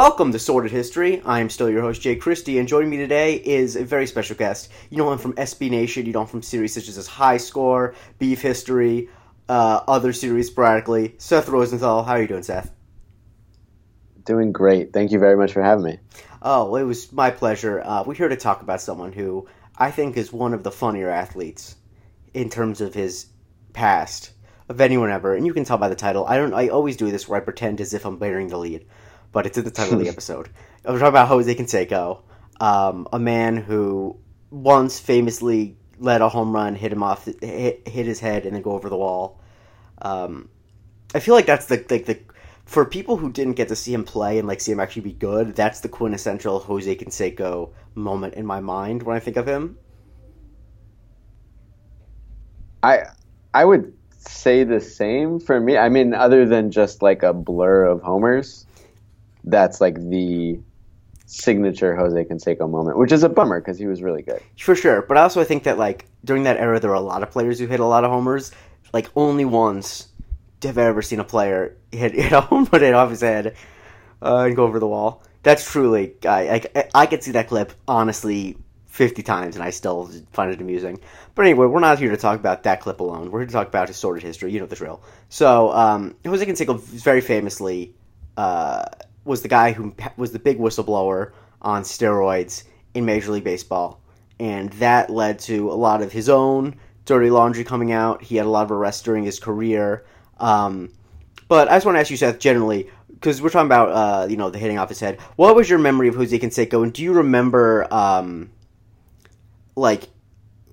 Welcome to Sordid History. I am still your host, Jake Christie, and joining me today is a very special guest. You know him from SB Nation, you know him from series such as High Score, Beef History, uh, other series sporadically. Seth Rosenthal, how are you doing, Seth? Doing great. Thank you very much for having me. Oh, it was my pleasure. Uh, we're here to talk about someone who I think is one of the funnier athletes in terms of his past of anyone ever. And you can tell by the title. I don't. I always do this where I pretend as if I'm bearing the lead but it's in the title of the episode. We're talking about Jose Canseco, um, a man who once famously led a home run, hit him off, hit, hit his head, and then go over the wall. Um, I feel like that's the like the for people who didn't get to see him play and like see him actually be good. That's the quintessential Jose Canseco moment in my mind when I think of him. I I would say the same for me. I mean, other than just like a blur of homers, that's like the signature Jose Canseco moment, which is a bummer because he was really good. For sure, but also I think that like during that era, there were a lot of players who hit a lot of homers. Like only once have I ever seen a player hit, hit a home run off his head uh, and go over the wall. That's truly I, I I could see that clip honestly fifty times and I still find it amusing. But anyway, we're not here to talk about that clip alone. We're here to talk about his sordid history. You know the drill. So um, Jose Canseco is very famously. Uh, was the guy who was the big whistleblower on steroids in Major League Baseball. And that led to a lot of his own dirty laundry coming out. He had a lot of arrests during his career. Um, but I just want to ask you, Seth, generally, because we're talking about, uh, you know, the hitting off his head. What was your memory of Jose Canseco? And do you remember, um, like,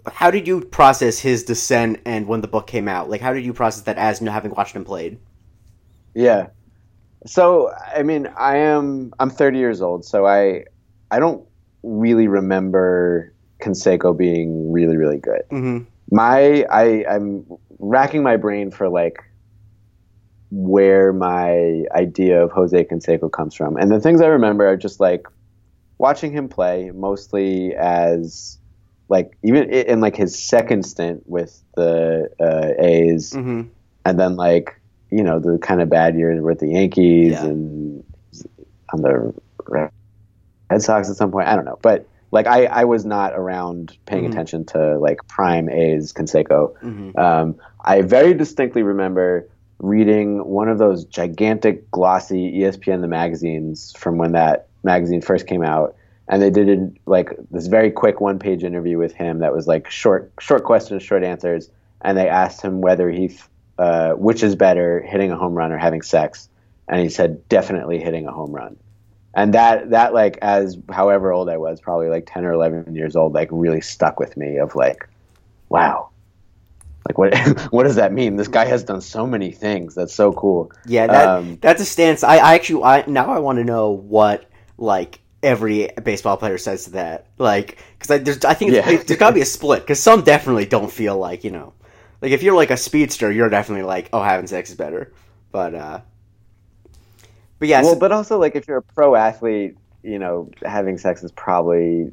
how did you process his descent and when the book came out? Like, how did you process that as you know, having watched him played? Yeah, so I mean, I am I'm 30 years old, so I I don't really remember Canseco being really really good. Mm-hmm. My I I'm racking my brain for like where my idea of Jose Canseco comes from, and the things I remember are just like watching him play, mostly as like even in like his second stint with the uh, A's, mm-hmm. and then like you know the kind of bad years with the Yankees Yeah. and on the Red Sox at some point. I don't know, but like I, I was not around paying Mhm. attention to like prime A's Canseco. Mm-hmm. Um, I very distinctly remember reading one of those gigantic glossy ESPN the magazines from when that magazine first came out. And they did like this very quick one page interview with him that was like short short questions, short answers. And they asked him whether he uh, which is better, hitting a home run or having sex? And he said definitely hitting a home run. And that that like as however old I was, probably like ten or eleven years old, like really stuck with me. Of like, wow, like what what does that mean? This guy has done so many things. That's so cool. Yeah, that Um, that's a stance. I, I actually I now I want to know what like every baseball player says to that. Like because I, there's I think Yeah. there's got to be a split because some definitely don't feel like you know like if you're like a speedster, you're definitely like oh having sex is better. But uh, but yeah, well, so- but also like if you're a pro athlete, you know, having sex is probably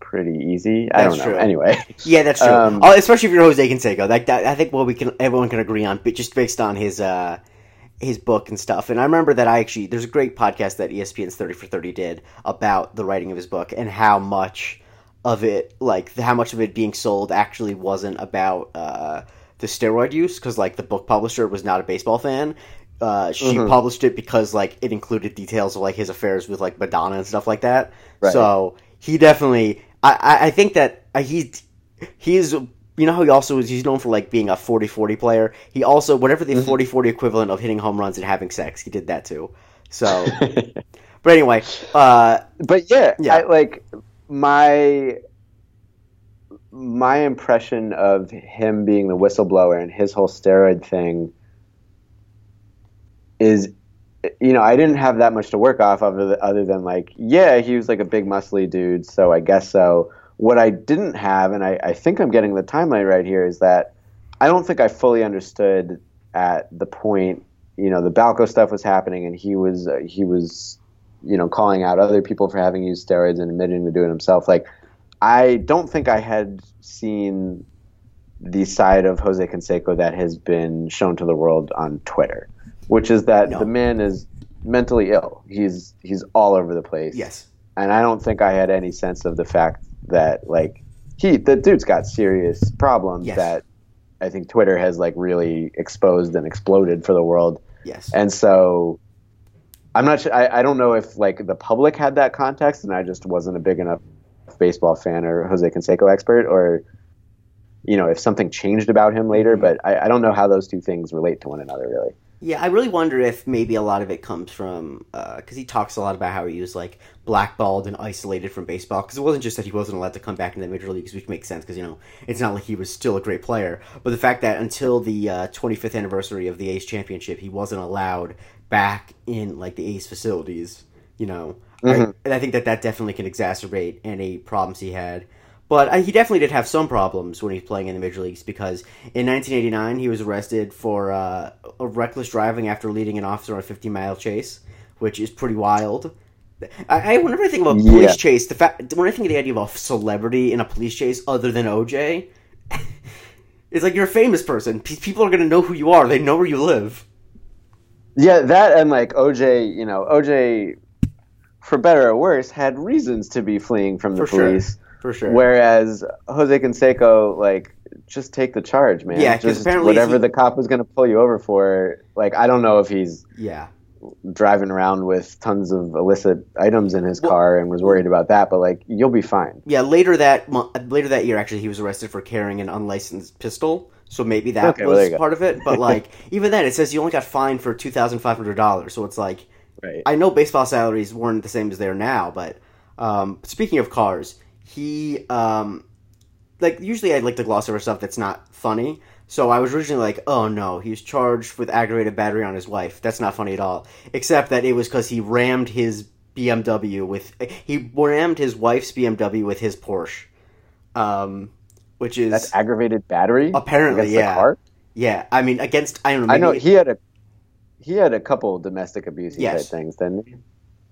pretty easy. I don't know. true. Anyway, yeah, that's true. um, especially if you're Jose Canseco, like that, I think what we can everyone can agree on, but just based on his uh his book and stuff. And I remember that I actually there's a great podcast that ESPN's 30 for 30 did about the writing of his book and how much of it like how much of it being sold actually wasn't about uh the steroid use because like the book publisher was not a baseball fan. Uh, she Mhm. published it because like it included details of like his affairs with like Madonna and stuff like that. Right. So he definitely, I, I, think that uh, he's he's you know how he also is he's known for like being a 40-40 player. He also whatever the Mhm. 40-40 equivalent of hitting home runs and having sex, he did that too. So, but anyway, uh, but yeah, Yeah. I, like my my impression of him being the whistleblower and his whole steroid thing is you know i didn't have that much to work off of other than like yeah he was like a big muscly dude so i guess so. What i didn't have and i, I think i'm getting the timeline right here is that i don't think i fully understood at the point you know the balco stuff was happening and he was uh, he was you know calling out other people for having used steroids and admitting to doing it himself like i don't think i had seen the side of jose canseco that has been shown to the world on twitter which is that No. the man is mentally ill. He's he's all over the place. Yes. And I don't think I had any sense of the fact that like he the dude's got serious problems Yes. that I think Twitter has like really exposed and exploded for the world. Yes. And so I'm not sure I, I don't know if like the public had that context and I just wasn't a big enough baseball fan or Jose Canseco expert or you know, if something changed about him later, Mhm. but I, I don't know how those two things relate to one another really. Yeah, I really wonder if maybe a lot of it comes from because he talks a lot about how he was like blackballed and isolated from baseball. Because it wasn't just that he wasn't allowed to come back in the major leagues, which makes sense because you know it's not like he was still a great player, but the fact that until the uh, 25th anniversary of the A's championship, he wasn't allowed back in like the A's facilities. You know, I, Mhm. and I think that that definitely can exacerbate any problems he had. But uh, he definitely did have some problems when he was playing in the major leagues because in 1989 he was arrested for uh, a reckless driving after leading an officer on a 50 mile chase, which is pretty wild. I, I whenever I think of a police Yeah. chase, the fact when I think of the idea of a celebrity in a police chase other than OJ, it's like you're a famous person. Pe- People are gonna know who you are. They know where you live. Yeah, that and like OJ, you know, OJ, for better or worse, had reasons to be fleeing from the For sure. police. For sure. Whereas Jose Canseco, like, just take the charge, man. Yeah, just apparently whatever he- the cop was going to pull you over for. Like, I don't know if he's yeah. driving around with tons of illicit items in his Well- car and was worried about that, but like, you'll be fine. Yeah, later that later that year, actually, he was arrested for carrying an unlicensed pistol. So maybe that Okay, was go. part of it. But like, even then, it says you only got fined for two thousand five hundred dollars. So it's like, Right. I know baseball salaries weren't the same as they are now. But um, speaking of cars, he um, like usually I like to gloss over stuff that's not funny. So I was originally like, oh no, he's charged with aggravated battery on his wife. That's not funny at all. Except that it was because he rammed his BMW with he rammed his wife's BMW with his Porsche, um, which is That's aggravated battery. Apparently, yeah. Yeah. I mean, against I don't know. I know he had a he had a couple domestic abuse Yes. type things, didn't he?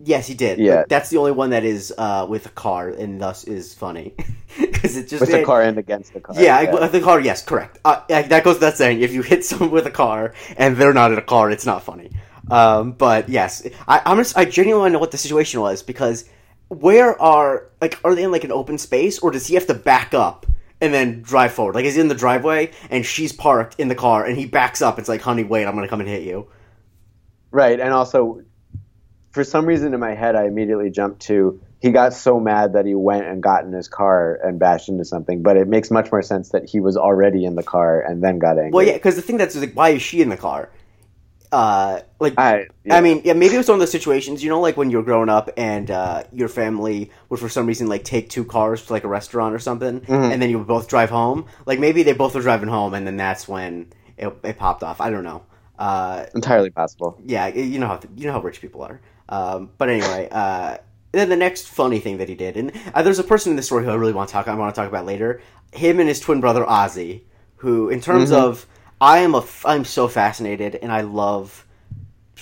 Yes, he did. Yeah. But that's the only one that is uh, with a car, and thus is funny because it just With the it- car and against the car. Yeah, I, the car. Yes, correct. Uh, that goes without saying. If you hit someone with a car and they're not in a car, it's not funny. Um, but yes, I, I'm just, I genuinely want to know what the situation was because where are like are they in like an open space or does he have to back up and then drive forward? Like he's in the driveway and she's parked in the car and he backs up? It's like, honey, wait, I'm gonna come and hit you. Right, and also, for some reason in my head, I immediately jumped to he got so mad that he went and got in his car and bashed into something. But it makes much more sense that he was already in the car and then got angry. Well, yeah, because the thing that's like, why is she in the car? Uh, like I, yeah. I mean, yeah, maybe it was one of those situations, you know, like when you're growing up and uh, your family would for some reason like take two cars to like a restaurant or something, Mhm. and then you would both drive home. Like maybe they both were driving home, and then that's when it, it popped off. I don't know. Uh, entirely possible. yeah, you know how you know how rich people are. Um, but anyway, uh, then the next funny thing that he did, and uh, there's a person in this story who I really want to talk. I want to talk about later. Him and his twin brother Ozzie, who, in terms Mhm. of, I am a, f- I'm so fascinated, and I love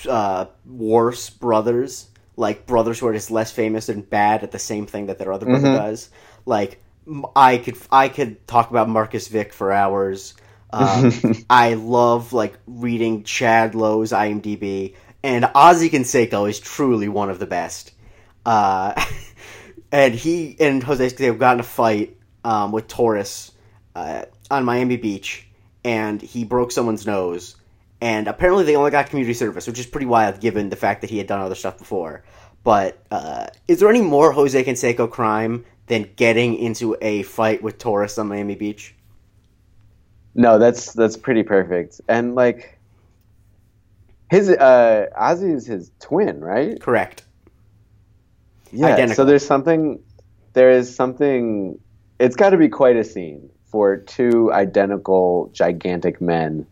uh, worse brothers, like brothers who are just less famous and bad at the same thing that their other brother Mhm. does. Like I could, I could talk about Marcus Vick for hours. Um, I love like reading Chad Lowe's IMDb, and Ozzie Canseco is truly one of the best. Uh, and he and Jose Canseco got in a fight um, with Taurus uh, on Miami Beach, and he broke someone's nose. And apparently, they only got community service, which is pretty wild given the fact that he had done other stuff before. But uh, is there any more Jose Canseco crime than getting into a fight with tourists on Miami Beach? no, that's that's pretty perfect. And like his uh, Ozzie is his twin, right? Correct. Yeah. Identical. So there's something. There is something. It's got to be quite a scene for two identical, gigantic men.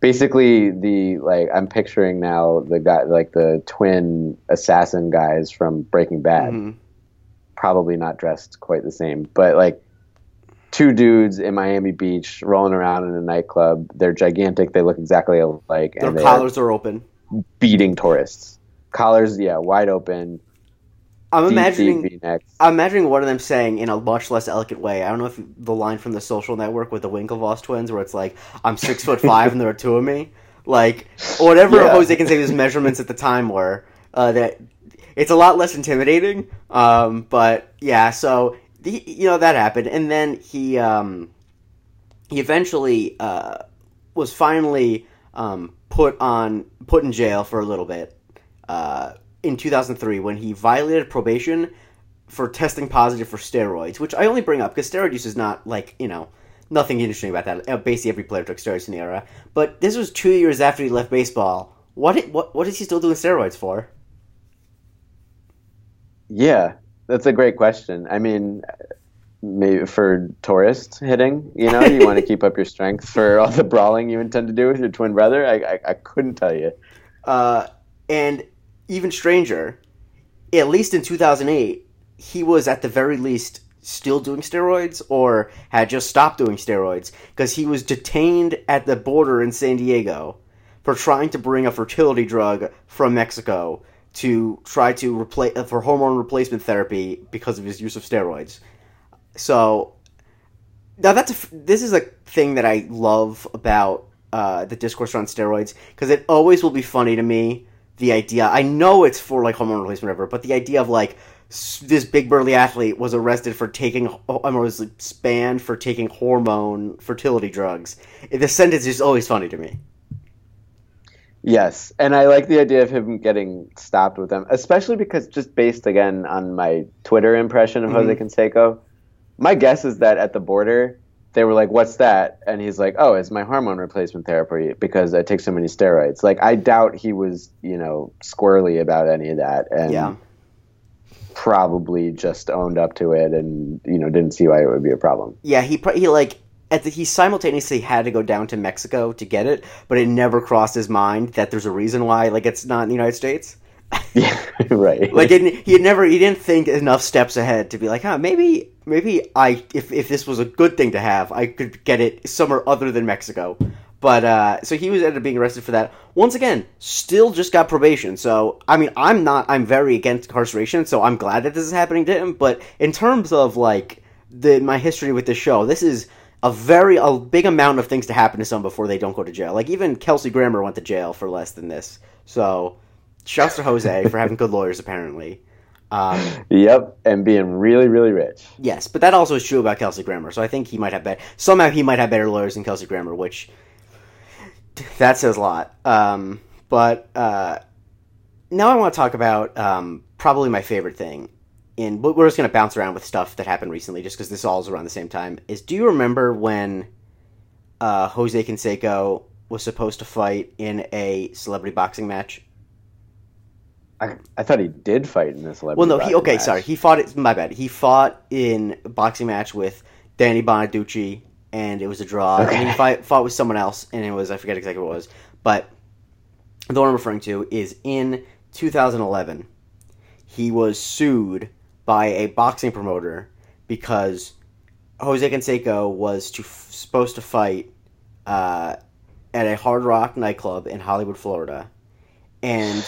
Basically, the like I'm picturing now the guy like the twin assassin guys from Breaking Bad. Mhm. Probably not dressed quite the same, but like two dudes in Miami Beach rolling around in a nightclub. They're gigantic. They look exactly alike, Their collars are open. beating tourists. Collars, yeah, wide open. I'm imagining. I'm imagining one of them saying in a much less elegant way. I don't know if the line from the Social Network with the Winklevoss twins, where it's like, "I'm six foot five and there are two of me," Like whatever Yeah. Jose Canseco's measurements at the time were, uh, that it's a lot less intimidating. Um, but yeah, so the, you know that happened, and then he um, he eventually uh, was finally um, put on put in jail for a little bit uh, in 2003 when he violated probation for testing positive for steroids, which I only bring up because steroid use is not like you know nothing interesting about that. Uh, Basically, every player took steroids in the era, but this was two years after he left baseball. What what what is he still doing steroids for? Yeah, that's a great question. I mean, maybe for tourist hitting, you know, you want to keep up your strength for all the brawling you intend to do with your twin brother. I, I, I couldn't tell you. Uh, and even stranger, at least in 2008, he was at the very least still doing steroids or had just stopped doing steroids because he was detained at the border in San Diego for trying to bring a fertility drug from Mexico to try to replace for hormone replacement therapy because of his use of steroids. So now that's a this is a thing that I love about uh, the discourse around steroids because it always will be funny to me. The idea I know it's for like hormone replacement, whatever, but the idea of like this big burly athlete was arrested for taking, I was like, banned for taking hormone fertility drugs. The sentence is always funny to me. Yes, and I like the idea of him getting stopped with them, especially because just based again on my Twitter impression of Jose mm-hmm. Canseco, my guess is that at the border they were like, "What's that?" And he's like, "Oh, it's my hormone replacement therapy because I take so many steroids." Like, I doubt he was, you know, squirrely about any of that, and Yeah. probably just owned up to it, and you know, didn't see why it would be a problem. Yeah, he he like at the, he simultaneously had to go down to Mexico to get it, but it never crossed his mind that there's a reason why like it's not in the United States. Yeah, right. Like it, he had never he didn't think enough steps ahead to be like, huh, maybe maybe I if if this was a good thing to have, I could get it somewhere other than Mexico. But uh, so he was ended up being arrested for that. Once again, still just got probation. So I mean, I'm not. I'm very against incarceration. So I'm glad that this is happening to him. But in terms of like the my history with the show, this is a very a big amount of things to happen to someone before they don't go to jail. Like even Kelsey Grammer went to jail for less than this. So shouts to Jose for having good lawyers apparently. Um, yep, and being really, really rich. Yes, but that also is true about Kelsey Grammer. So I think he might have better. Somehow he might have better lawyers than Kelsey Grammer, which that says a lot. Um, but uh, now I want to talk about um, probably my favorite thing. In we're just going to bounce around with stuff that happened recently, just because this all is around the same time. Is do you remember when uh, Jose Canseco was supposed to fight in a celebrity boxing match? I, I thought he did fight in this. Well, no, he okay. match. Sorry, he fought it. My bad. He fought in a boxing match with Danny Bonaducci, and it was a draw. And Okay. he fight, fought with someone else, and it was I forget exactly what it was. But the one I'm referring to is in 2011. He was sued by a boxing promoter because Jose Canseco was to, supposed to fight uh, at a Hard Rock nightclub in Hollywood, Florida, and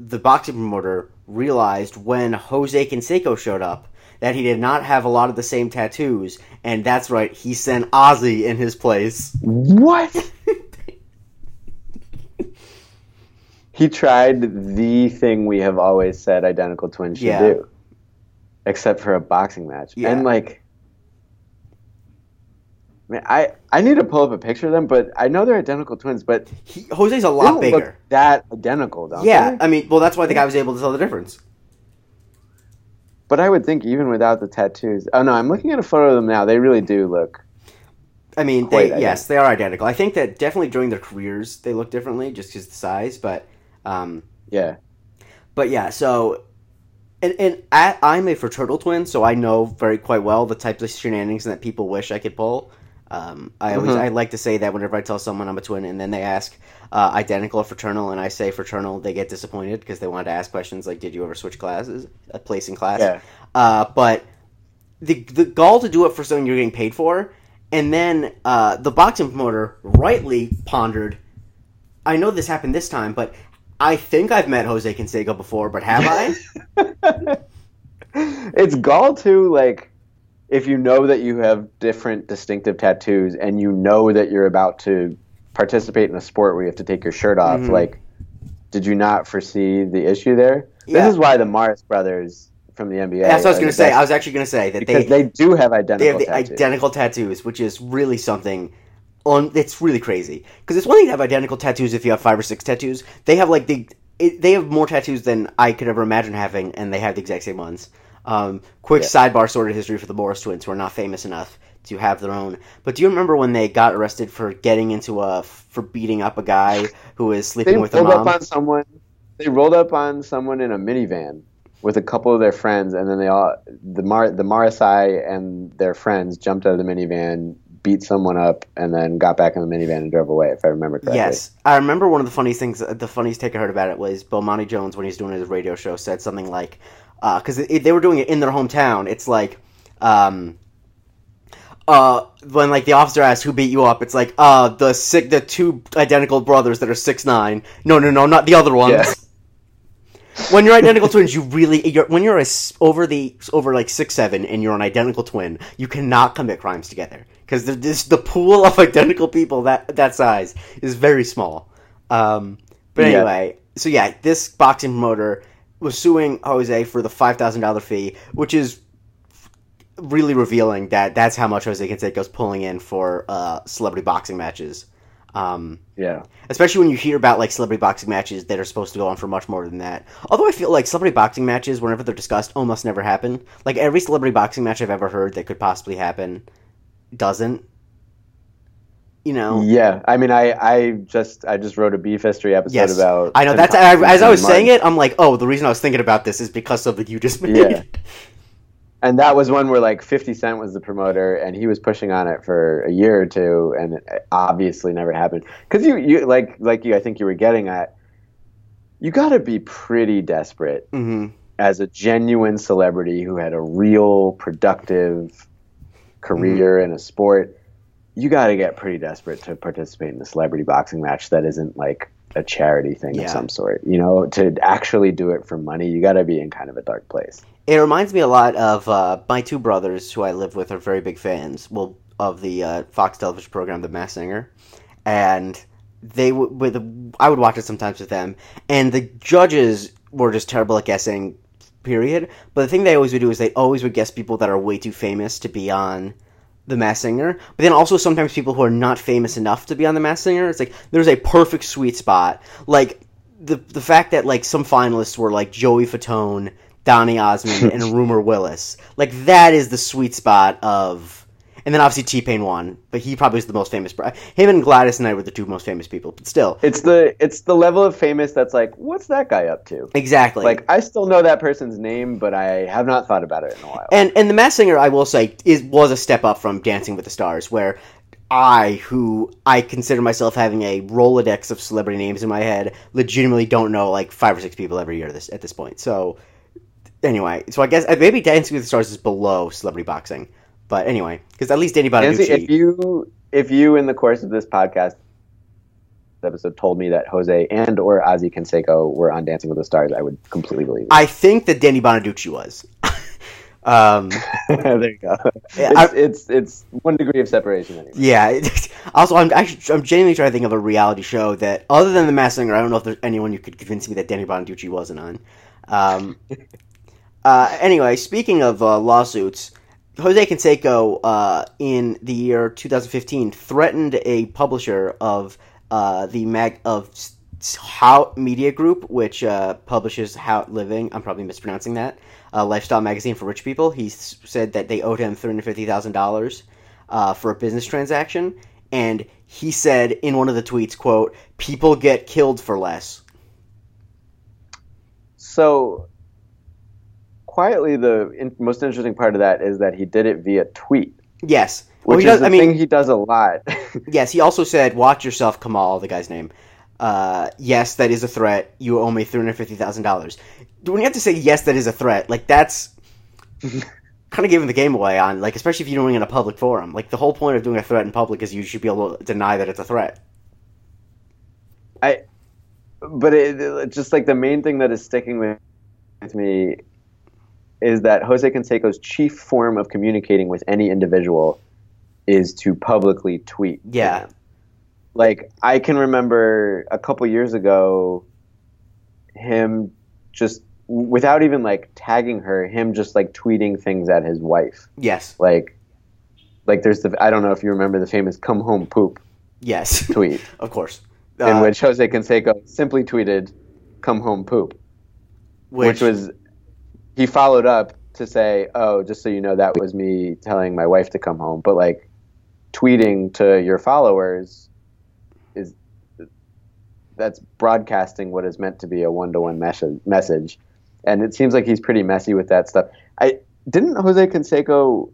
the boxing promoter realized when Jose Canseco showed up that he did not have a lot of the same tattoos, and that's right, he sent Ozzie in his place. What? he tried the thing we have always said identical twins should Yeah. do, except for a boxing match. Yeah. And like, man, I I need to pull up a picture of them, but I know they're identical twins, but He, Jose's a lot bigger. that identical, don't yeah, they? I mean, well, that's why the guy was able to tell the difference. But I would think even without the tattoos. Oh no, I'm looking at a photo of them now. They really do look. I mean, they yes, they are identical. I think that definitely during their careers they look differently just because the size, but um, Yeah. but yeah. So, and and I, I'm a fraternal twin, so I know very quite well the types of shenanigans that people wish I could pull. Um, I always Mhm. I like to say that whenever I tell someone I'm a twin, and then they ask uh, identical or fraternal, and I say fraternal, they get disappointed because they wanted to ask questions like, "Did you ever switch classes, a place in class?" Yeah. Uh, but the the gall to do it for something you're getting paid for, and then uh, the boxing promoter rightly pondered. I know this happened this time, but I think I've met Jose Canseco before, but have I? it's gall to like if you know that you have different distinctive tattoos and you know that you're about to participate in a sport where you have to take your shirt off. Mhm. Like, did you not foresee the issue there? Yeah. This is why the Morris brothers from the NBA. That's what I was gonna say. I was actually gonna say that because they they, do have they identical have the tattoos. identical tattoos, which is really something. On it's really crazy because it's one thing to have identical tattoos if you have five or six tattoos. They have like the it, they have more tattoos than I could ever imagine having, and they have the exact same ones. Um, quick Yeah. sidebar sort of history for the Morris twins, who are not famous enough to have their own. But do you remember when they got arrested for getting into a for beating up a guy who was sleeping with a rolled up on someone. They rolled up on someone in a minivan with a couple of their friends, and then they all the Mar the Marisai and their friends jumped out of the minivan, beat someone up, and then got back in the minivan and drove away. If I remember correctly. Yes, I remember one of the funniest things. The funniest take I heard about it was Bomani Jones when he's doing his radio show said something like, because they were doing it in their hometown. It's like, um, uh, when like the officer asks who beat you up, it's like, uh, the sick, the two identical brothers that are six nine. No, no, no, not the other ones. Yeah. When you're identical twins, you really you're, when you're a over the over like six seven and you're an identical twin, you cannot commit crimes together because the this, the pool of identical people that that size is very small. Um, but Yeah. anyway, so yeah, this boxing promoter was suing Jose for the five thousand dollar fee, which is really revealing that that's how much Jose Canseco's pulling in for uh, celebrity boxing matches. Um, Yeah. especially when you hear about like celebrity boxing matches that are supposed to go on for much more than that. Although I feel like celebrity boxing matches, whenever they're discussed, almost never happen. Like every celebrity boxing match I've ever heard that could possibly happen doesn't. You know, Yeah. I mean, I, I just I just wrote a beef history episode Yes. about. I know that's I, as I was saying it, I'm like, oh, the reason I was thinking about this is because of the you just made. Yeah. and that was one where like 50 cent was the promoter and he was pushing on it for a year or two and it obviously never happened because you, you like like you i think you were getting at you got to be pretty desperate hmm as a genuine celebrity who had a real productive career in a sport you got to get pretty desperate to participate in a celebrity boxing match that isn't like a charity thing Yeah. of some sort you know to actually do it for money you got to be in kind of a dark place It reminds me a lot of uh, my two brothers, who I live with, are very big fans. Well, of the uh, Fox television program, The Masked Singer, and they would. With I would watch it sometimes with them, and the judges were just terrible at guessing. Period. But the thing they always would do is they always would guess people that are way too famous to be on The Masked Singer, but then also sometimes people who are not famous enough to be on The Masked Singer. It's like there's a perfect sweet spot, like. The, the fact that like some finalists were like Joey Fatone, Donny Osmond, and Rumor Willis. Like that is the sweet spot of, and then obviously T Pain won, but he probably was the most famous. Him and Gladys Knight were the two most famous people, but still, It's the it's the level of famous that's like, what's that guy up to? exactly. Like I still know that person's name, but I have not thought about it in a while. and and the Masked Singer, I will say, is was a step up from Dancing with the Stars, where I, who I consider myself having a rolodex of celebrity names in my head, legitimately don't know like five or six people every year this at this point. So anyway, so I guess uh, maybe Dancing with the Stars is below celebrity boxing, but anyway, because at least Danny Nancy, if you if you in the course of this podcast episode told me that Jose and or Ozzie Canseco were on Dancing with the Stars, I would completely believe I think that Danny Bonaducci was. um, there you go. It's, it's it's one degree of separation anyway. yeah. also, I'm actually I'm genuinely trying to think of a reality show that, other than The Masked Singer, I don't know if there's anyone you could convince me that Danny Bonaducci wasn't on. Um, uh, anyway, speaking of uh, lawsuits, Jose Canseco uh, in the year 2015 threatened a publisher of uh, the mag of How Media Group, which uh, publishes How Living. I'm probably mispronouncing that. A lifestyle magazine for rich people. He s- said that they owed him three hundred fifty thousand dollars uh, for a business transaction, and he said in one of the tweets, "quote People get killed for less." So quietly, the in, most interesting part of that is that he did it via tweet, Yes. which Well, he is the I mean, thing he does a lot. Yes, he also said, "Watch yourself, Kamal." The guy's name. Uh, yes, that is a threat. You owe me three hundred fifty thousand dollars. When you have to say yes, that is a threat, like that's kind of giving the game away on, like, especially if you're doing it in a public forum. Like the whole point of doing a threat in public is you should be able to deny that it's a threat. I, but it, it- just like the main thing that is sticking with me is that Jose Canseco's chief form of communicating with any individual is to publicly tweet. Yeah. like I can remember a couple years ago, him just without even like tagging her, him just like tweeting things at his wife, Yes. like. Like there's the I don't know if you remember the famous "come home poop" Yes. tweet of course. in Uh, which Jose Canseco simply tweeted "come home poop," which, was he followed up to say, "Oh, just so you know, that was me telling my wife to come home." But like tweeting to your followers is that's broadcasting what is meant to be a one-to-one message. Message, and it seems like he's pretty messy with that stuff. I didn't Jose Canseco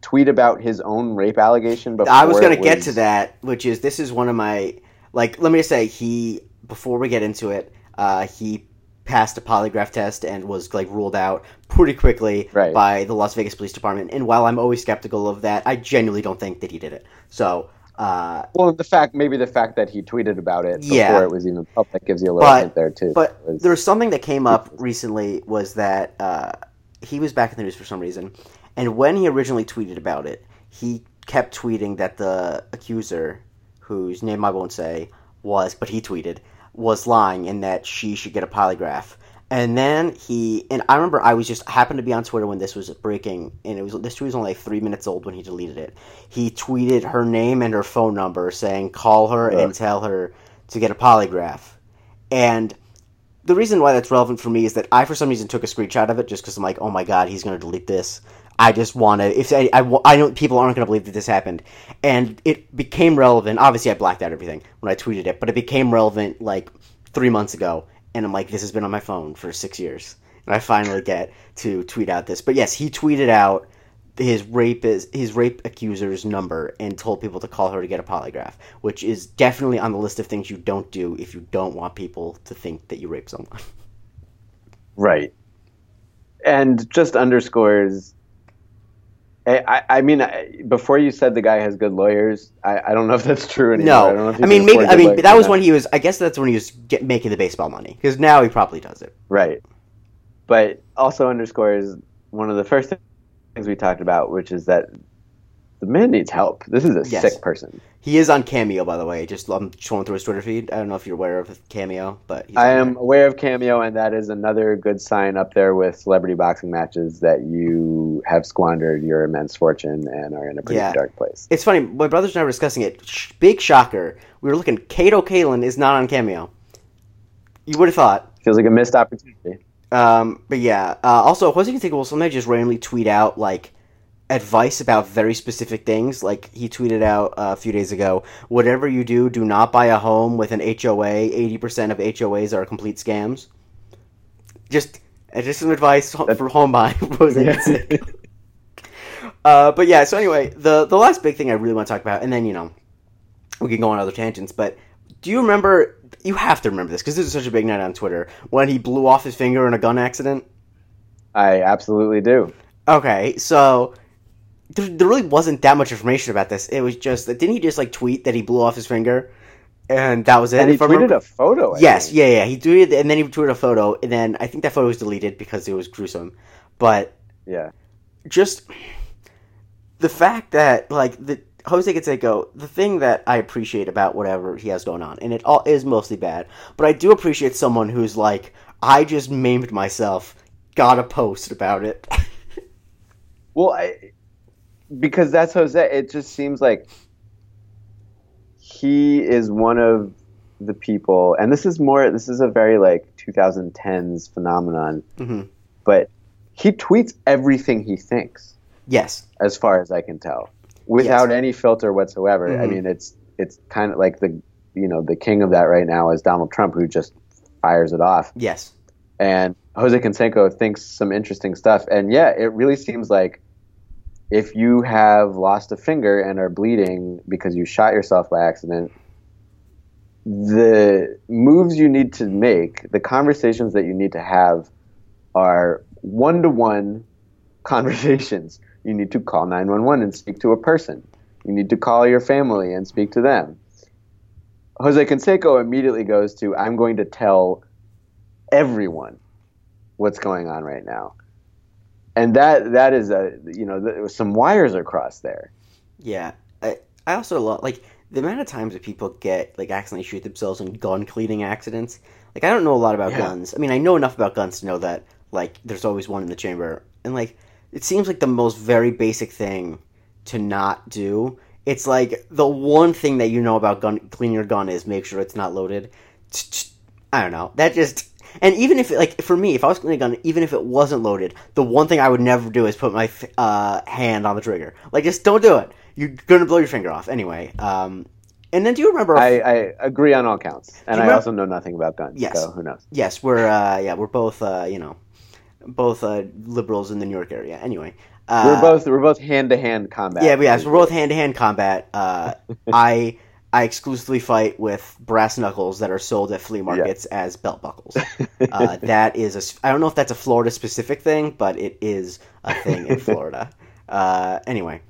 tweet about his own rape allegation before. I was going to get to that, which is this is one of my like. Let me just say he before we get into it, uh, he passed a polygraph test and was like ruled out pretty quickly Right. by the Las Vegas Police Department. And while I'm always skeptical of that, I genuinely don't think that he did it. So. Uh, Well, the fact maybe the fact that he tweeted about it before Yeah. it was even public gives you a little But- hint there too. But was- there was something that came up recently was that uh, he was back in the news for some reason, and when he originally tweeted about it, he kept tweeting that the accuser, whose name I won't say, was but he tweeted was lying and that she should get a polygraph. And then he and I remember I was just happened to be on Twitter when this was breaking, and it was this tweet was only like three minutes old when he deleted it. He tweeted her name and her phone number, saying call her and tell her to get a polygraph. And the reason why that's relevant for me is that I, for some reason, took a screenshot of it just because I'm like, oh my god, he's going to delete this. I just want to. If I, I, I know people aren't going to believe that this happened, and it became relevant. Obviously, I blacked out everything when I tweeted it, but it became relevant like three months ago, and I'm like, this has been on my phone for six years, and I finally get to tweet out this. But yes, he tweeted out his rape is his rape accuser's number and told people to call her to get a polygraph, which is definitely on the list of things you don't do if you don't want people to think that you raped someone. right, and just underscores. I, I, I mean, I, before you said the guy has good lawyers, I, I don't know if that's true anymore. I, don't know No, if I, mean maybe. I mean that was not. when he was. I guess that's when he was get, making the baseball money because now he probably does it. Right. But also underscores one of the first things we talked about, which is that the man needs help. This is a Yes. sick person. He is on Cameo, by the way. Just I'm scrolling through his Twitter feed. I don't know if you're aware of Cameo, but he's I am there. aware of Cameo, and that is another good sign up there with celebrity boxing matches that you have squandered your immense fortune and are in a pretty Yeah. dark place. It's funny. My brothers and I were discussing it. Sh- big shocker. We were looking. Kato Kaelin is not on Cameo. You would have thought. Feels like a missed opportunity. Um, but yeah. Uh, also, Jose Canseco will sometimes just randomly tweet out like advice about very specific things. Like he tweeted out uh, a few days ago, "Whatever you do, do not buy a home with an HOA. Eighty percent of HOAs are complete scams." Just, uh, just some advice for home buying. Canseco. Uh, but yeah, so anyway, the the last big thing I really want to talk about, and then you know, we can go on other tangents. But do you remember? You have to remember this because this is such a big night on Twitter when he blew off his finger in a gun accident. I absolutely do. Okay, so there, there really wasn't that much information about this. It was just that didn't he just like tweet that he blew off his finger, and that was it. And he tweeted remember- a photo. I Yes, think. yeah, yeah. He tweeted, and then he tweeted a photo, and then I think that photo was deleted because it was gruesome. But Yeah. just the fact that like the Jose Canseco, the thing that I appreciate about whatever he has going on, and it all is mostly bad, but I do appreciate someone who's like, I just maimed myself, got a post about it. Well, I, because that's Jose. It just seems like he is one of the people, and this is more. This is a very like 2010s phenomenon, hmm but he tweets everything he thinks, Yes, as far as I can tell, without any filter whatsoever. I Mhm. mean, it's it's kind of like the you know the king of that right now is Donald Trump, who just fires it off. yes, and Jose Canseco thinks some interesting stuff. And yeah, it really seems like if you have lost a finger and are bleeding because you shot yourself by accident, the moves you need to make, the conversations that you need to have are one to one conversations. You need to call 911 and speak to a person. You need to call your family and speak to them. Jose Canseco immediately goes to, I'm going to tell everyone what's going on right now. And that that is a you know some wires are crossed there. yeah. I, I also love like the amount of times that people get like accidentally shoot themselves in gun cleaning accidents. Like I don't know a lot about Yeah. guns. I mean, I know enough about guns to know that like there's always one in the chamber, and like it seems like the most very basic thing to not do. It's like the one thing that you know about gun clean your gun is make sure it's not loaded. I don't know. That just and even if like for me, if I was cleaning a gun, even if it wasn't loaded, the one thing I would never do is put my uh, hand on the trigger. Like just don't do it. You're gonna blow your finger off anyway. Um, and then do you remember? I, I agree on all counts, and I also know nothing about guns. Yes. So who knows? yes, we're uh, yeah, we're both uh, you know, both uh, liberals in the New York area. Anyway, uh, we're both we're both hand to hand combat. Yeah, yes, we're both hand to hand combat. Uh, I I exclusively fight with brass knuckles that are sold at flea markets as belt buckles. Uh, that is a. I don't know if that's a Florida specific thing, but it is a thing in Florida. Uh, anyway,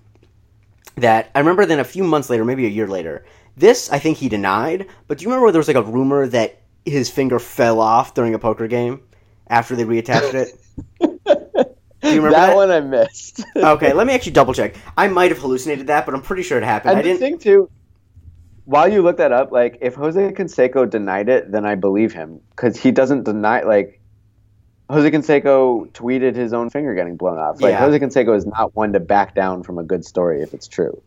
that I remember. Then a few months later, maybe a year later, this I think he denied. But do you remember where there was like a rumor that his finger fell off during a poker game after they reattached it? Do you remember that, that? one I missed. okay, let me actually double check. I might have hallucinated that, but I'm pretty sure it happened. And I didn't. thing too, while you look that up, like if Jose Canseco denied it, then I believe him because he doesn't deny. Like Jose Canseco tweeted his own finger getting blown off. Like Yeah. Jose Canseco is not one to back down from a good story if it's true.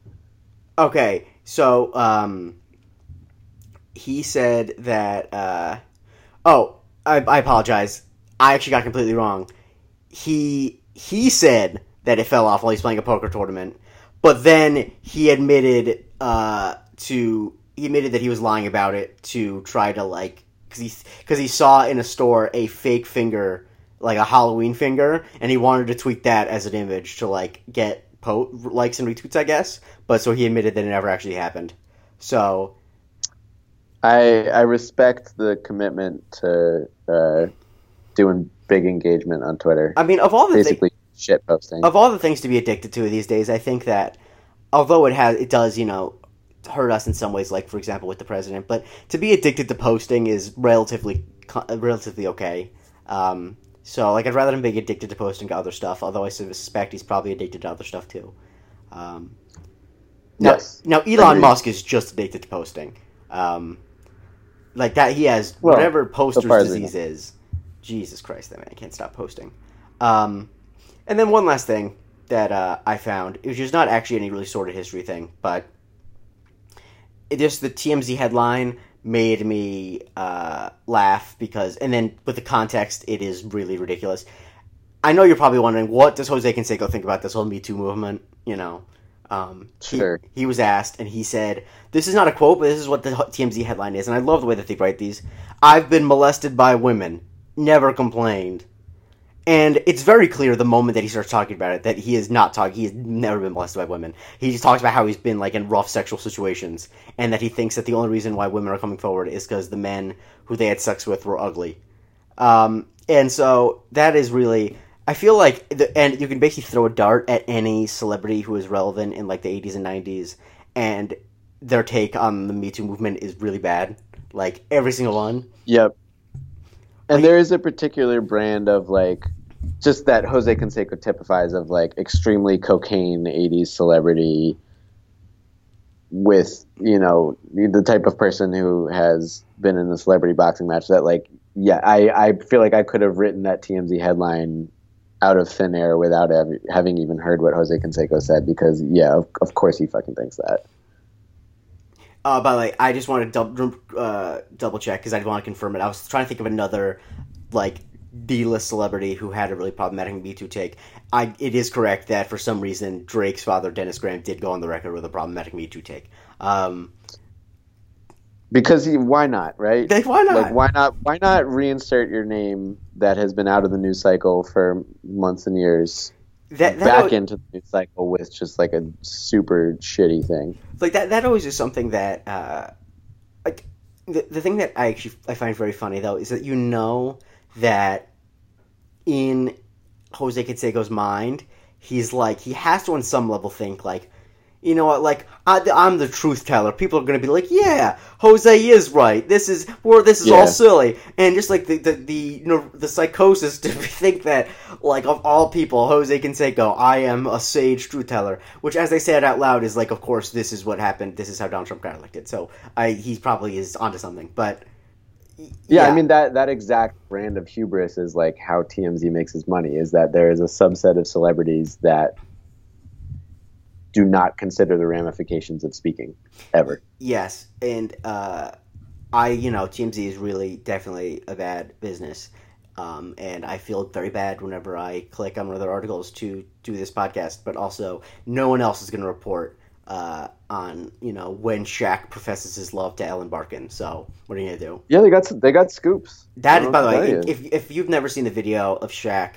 Okay, so um, he said that. Uh, oh, I, I apologize. I actually got completely wrong. He he said that it fell off while he's playing a poker tournament, but then he admitted uh, to he admitted that he was lying about it to try to like because he because he saw in a store a fake finger like a Halloween finger, and he wanted to tweet that as an image to like get po- likes and retweets, I guess. But so he admitted that it never actually happened. So I I respect the commitment to uh, doing big engagement on Twitter. I mean, of all the thi- Basically, shit posting. of all the things to be addicted to these days, I think that although it has it does you know hurt us in some ways, like for example with the president, but to be addicted to posting is relatively relatively okay. Um, so like I'd rather him be addicted to posting to other stuff, although I suspect he's probably addicted to other stuff too. Um, now, Yes. now Elon Musk is just addicted to posting. Um, like that, he has Well, whatever poster's far as we disease is. Jesus Christ, that man can't stop posting. Um, and then one last thing that uh, I found, which is not actually any really sort of history thing, but just the TMZ headline made me uh, laugh because, and then with the context, it is really ridiculous. I know you're probably wondering what does Jose Canseco think about this whole Me Too movement? You know, um, he- Sure. He, was asked, and he said, "This is not a quote, but this is what the TMZ headline is." And I love the way that they write these. I've been molested by women, never complained. And it's very clear the moment that he starts talking about it that he is not talking. He has never been molested by women. He just talks about how he's been like in rough sexual situations, and that he thinks that the only reason why women are coming forward is because the men who they had sex with were ugly. Um, and so that is really, I feel like, the, and you can basically throw a dart at any celebrity who is relevant in like the 80s and 90s, and their take on the Me Too movement is really bad. Like every single one. Yep. And there is a particular brand of like just that Jose Canseco typifies of like extremely cocaine 80s celebrity with, you know, the type of person who has been in a celebrity boxing match that like yeah, I I feel like I could have written that TMZ headline out of thin air without ev- having even heard what Jose Canseco said because yeah, of, of course he fucking thinks that. Uh, by the way, I just want to double uh, double check because I want to confirm it. I was trying to think of another like D-list celebrity who had a really problematic Me Too take. I it is correct that for some reason Drake's father Dennis Graham did go on the record with a problematic Me Too take. Um, Because he, why not, right? like, why not? Like why not why not reinsert your name that has been out of the news cycle for months and years that, that back into the news cycle with just like a super shitty thing. like that that always is something that uh, like the, the thing that I actually I find very funny though is that you know that in Jose Canseco's mind he's like he has to on some level think like you know what? Like I, I'm the truth teller. People are gonna be like, "Yeah, Jose is right. This is or this is Yeah. all silly." And just like the the, the you know the psychosis to think that like of all people, Jose Canseco, I am a sage truth teller. Which, as they say it out loud, is like, of course, this is what happened. This is how Donald Trump got elected. So I he probably is onto something. But Yeah, I mean that that exact brand of hubris is like how TMZ makes its money. Is that there is a subset of celebrities that do not consider the ramifications of speaking ever. Yes, and uh, I, you know, TMZ is really definitely a bad business, um, and I feel very bad whenever I click on one of their articles to do this podcast. But also, no one else is going to report uh, on, you know, when Shaq professes his love to Ellen Barkin. So, what are you going to do? Yeah, they got they got scoops. That, by the way, if if you've never seen the video of Shaq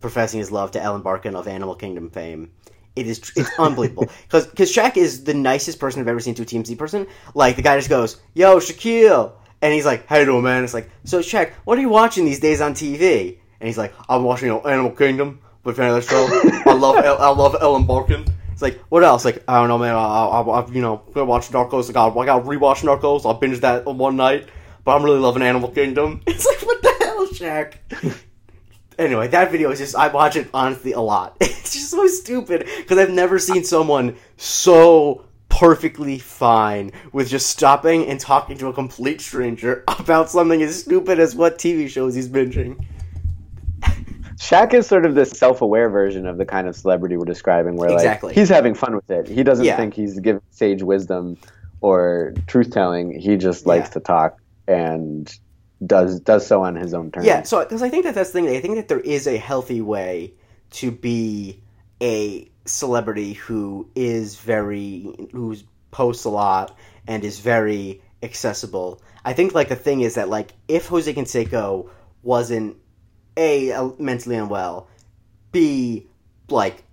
professing his love to Ellen Barkin of Animal Kingdom fame, it is it's unbelievable because because Shaq is the nicest person I've ever seen to a TMZ person. Like the guy just goes, "Yo, Shaquille," and he's like, "How you doing, man?" It's like, "So Shaq, what are you watching these days on TV?" And he's like, "I'm watching you know, Animal Kingdom with fan of the show. I love El- I love Ellen Barkin." It's like, what else? Like, I don't know, man. I, I, I you know, gonna watch Narcos. I got, I got rewatch Narcos. I'll binge that on one night. But I'm really loving Animal Kingdom. It's like, what the hell, Shaq? anyway, that video is just I watch it honestly a lot. It's just so stupid because I've never seen someone so perfectly fine with just stopping and talking to a complete stranger about something as stupid as what TV shows he's binging. Shaq is sort of this self-aware version of the kind of celebrity we're describing, where Exactly. like he's having fun with it. He doesn't Yeah. think he's giving sage wisdom or truth-telling. He just likes Yeah. to talk and does does so on his own terms. Yeah, so because I think that that's the thing. I think that there is a healthy way to be a celebrity who is very who posts a lot and is very accessible. I think like the thing is that like if Jose Canseco wasn't a mentally unwell, b like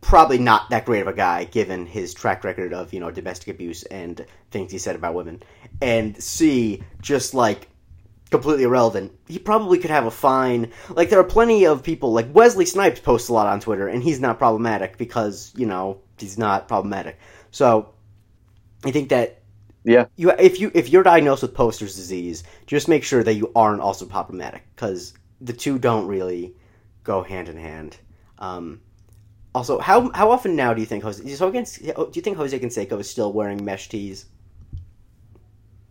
probably not that great of a guy given his track record of you know domestic abuse and things he said about women, and c just like completely irrelevant. He probably could have a fine. Like there are plenty of people like Wesley Snipes posts a lot on Twitter, and he's not problematic because you know he's not problematic. So I think that Yeah. you if you if you're diagnosed with Poster's disease, just make sure that you aren't also problematic because the two don't really go hand in hand. Um, also, how how often now do you think Jose? Do you think Jose Canseco is still wearing mesh tees?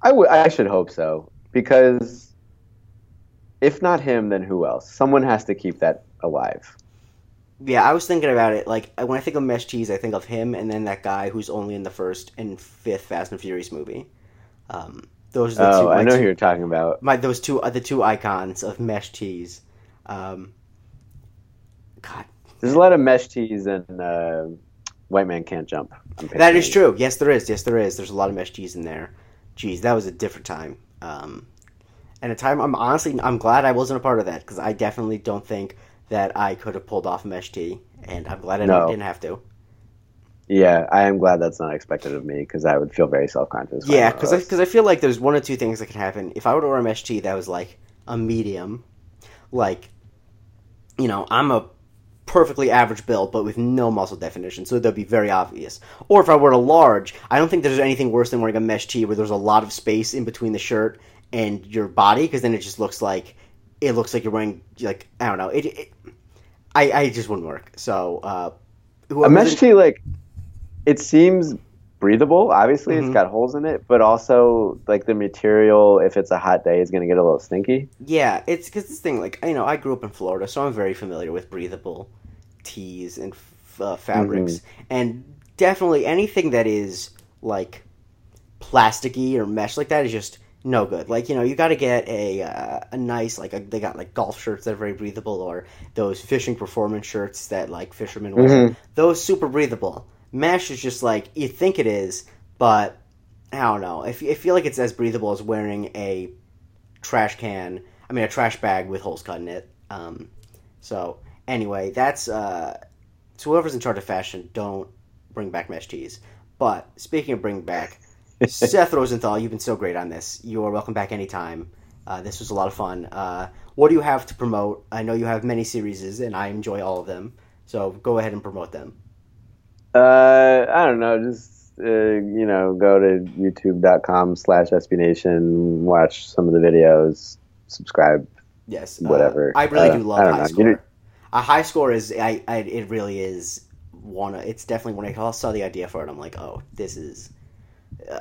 I I should hope so because if not him, then who else? Someone has to keep that alive. Yeah, I was thinking about it. Like when I think of mesh cheese, I think of him and then that guy who's only in the first and fifth Fast and Furious movie. Um, those are the Oh, two. I know two- who you're talking about. my those two are the two icons of mesh cheese. Um, God, There's a lot of mesh tees and uh, White Man Can't Jump. That is true. Yes, there is. Yes, there is. There's a lot of mesh cheese in there. Jeez, that was a different time. Um, and a time I'm honestly I'm glad I wasn't a part of that because I definitely don't think that I could have pulled off mesh tee, and I'm glad I No. didn't have to. Yeah, I am glad that's not expected of me because I would feel very self conscious. Yeah, because I, cause I feel like there's one or two things that could happen. If I were to wear a mesh tee that was like a medium, like, you know, I'm a perfectly average build but with no muscle definition, so that'd be very obvious. Or if I were a large, I don't think there's anything worse than wearing a mesh tee where there's a lot of space in between the shirt and your body, because then it just looks like it looks like you're wearing like I don't know. It, it I I just wouldn't work. So uh, mesh in- tee like it seems breathable. Obviously, Mhm. it's got holes in it, but also like the material, if it's a hot day, is going to get a little stinky. Yeah, it's because this thing, like, you know, I grew up in Florida, so I'm very familiar with breathable tees and f- uh, fabrics. And definitely anything that is, like, plasticky or mesh like that is just no good. Like, you know, you got to get a, uh, a nice, like, a, they got, like, golf shirts that are very breathable or those fishing performance shirts that, like, fishermen wear. Mhm. Those super breathable. Mesh is just, like, you think it is, but I don't know. I f- I feel like it's as breathable as wearing a trash can. I mean, a trash bag with holes cut in it. Um, so anyway, that's uh, so whoever's in charge of fashion, don't bring back mesh tees. But speaking of bring back, Seth Rosenthal, you've been so great on this. You are welcome back anytime. Uh, this was a lot of fun. Uh, what do you have to promote? I know you have many series, and I enjoy all of them. So go ahead and promote them. Uh, I don't know. Just uh, you know, go to youtube.com slash SB watch some of the videos, subscribe. Yes, Whatever. Uh, I really Uh, do love I high know. score. You- A high score is I, I it really is one. It's definitely when I saw the idea for it, I'm like, oh, this is.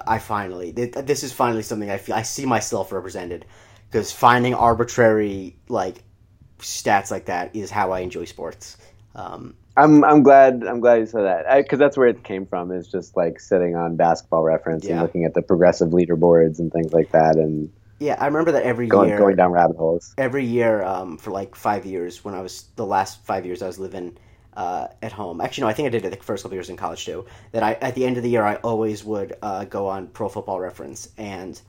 I finally this is finally something I feel I see myself represented because finding arbitrary like stats like that is how I enjoy sports. Um, I'm I'm glad I'm glad you said that because that's where it came from. Is just like sitting on Basketball Reference and looking at the progressive leaderboards and things like that, and yeah, I remember that every going year. going down rabbit holes. every year um, for like five years when I was the last five years I was living uh, at home. Actually, no, I think I did it the first couple years in college too. That I at the end of the year I always would uh, go on Pro Football Reference and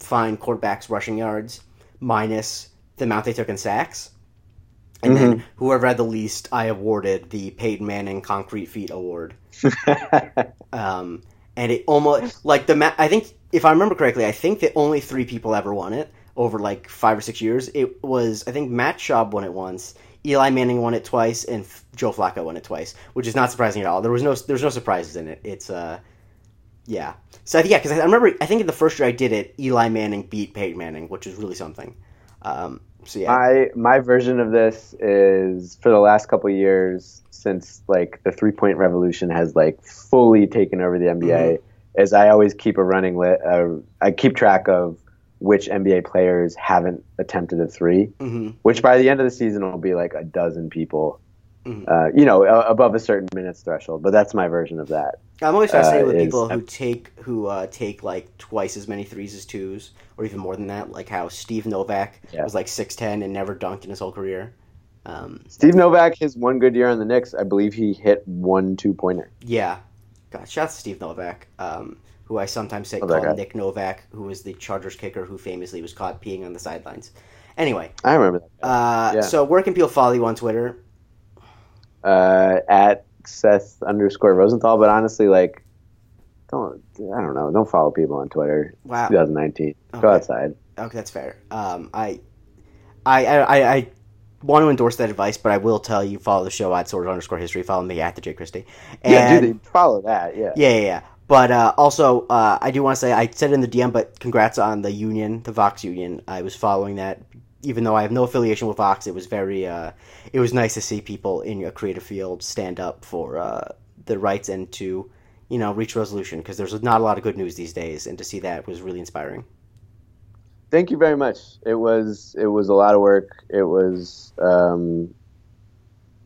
find quarterbacks rushing yards minus the amount they took in sacks. And then whoever had the least, I awarded the Peyton Manning Concrete Feet Award. Um, and it almost like the ma- I think if I remember correctly, I think that only three people ever won it over like five or six years. It was I think Matt Schaub won it once, Eli Manning won it twice, and F- Joe Flacco won it twice, which is not surprising at all. There was no there's no surprises in it. It's uh yeah. So i yeah, because I remember I think in the first year I did it, Eli Manning beat Peyton Manning, which was really something. Um, so yeah, my my version of this is for the last couple of years since like the three point revolution has like fully taken over the NBA. Is I always keep a running lit. Uh, I keep track of which NBA players haven't attempted a 3 hmm which by the end of the season will be like a dozen people. Mhm. Uh, you know, uh, above a certain minutes threshold. But that's my version of that. I'm always fascinated uh, with people who take who uh, take like twice as many threes as twos, or even more than that. Like how Steve Novak Yeah. was like six ten and never dunked in his whole career. Um, Steve Novak, his one good year on the Knicks, I believe he hit one two pointer. yeah, God, shout out to Steve Novak, um, who I sometimes say Love that call guy. Nick Novak, who was the Chargers kicker who famously was caught peeing on the sidelines. Anyway, I remember that. uh, Yeah. so where can people follow you on Twitter? uh, at Seth underscore Rosenthal. But honestly, like, don't I don't know. Don't follow people on Twitter. Wow, 2019. Go outside. Okay, that's fair. Um, I, I, I, I want to endorse that advice, but I will tell you follow the show at Sordid underscore History. Follow me at the Jake Christie. yeah, And- dude, follow that. Yeah. yeah, yeah, yeah. But uh, also, uh, I do want to say I said it in the DM, but congrats on the union, the Vox union. I was following that, even though I have no affiliation with Vox. It was very, uh, it was nice to see people in a creative field stand up for uh, the rights and to, you know, reach resolution because there's not a lot of good news these days, and to see that was really inspiring. Thank you very much. It was it was a lot of work. It was um,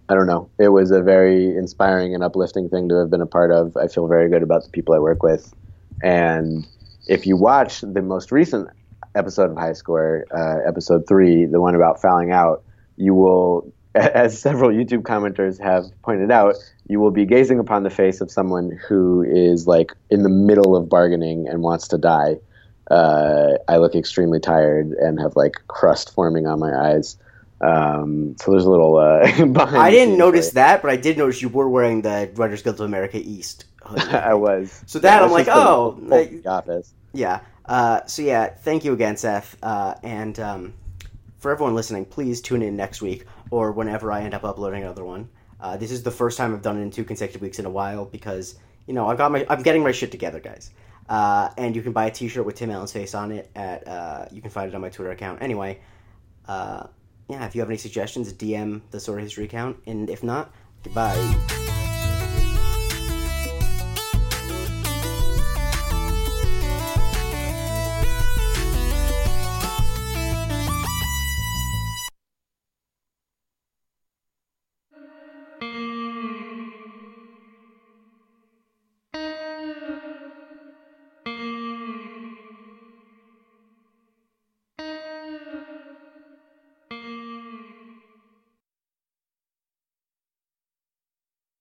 I don't know. It was a very inspiring and uplifting thing to have been a part of. I feel very good about the people I work with. And if you watch the most recent episode of High Score, uh, episode three, the one about fouling out, you will, as several YouTube commenters have pointed out, you will be gazing upon the face of someone who is like in the middle of bargaining and wants to die. Uh, I look extremely tired and have like crust forming on my eyes. Um, so there's a little. Uh, behind I didn't notice there. that, but I did notice you were wearing the Writers Guild of America East. hoodie. I was. So that Yeah, I'm like, oh, like- office. Yeah. Uh, so yeah, thank you again, Seth. Uh, and um, for everyone listening, please tune in next week or whenever I end up uploading another one. Uh, this is the first time I've done it in two consecutive weeks in a while because you know I got my I'm getting my shit together, guys. Uh, and you can buy a T-shirt with Tim Allen's face on it at uh, you can find it on my Twitter account. Anyway, uh, yeah, if you have any suggestions, DM the of History account, and if not, goodbye.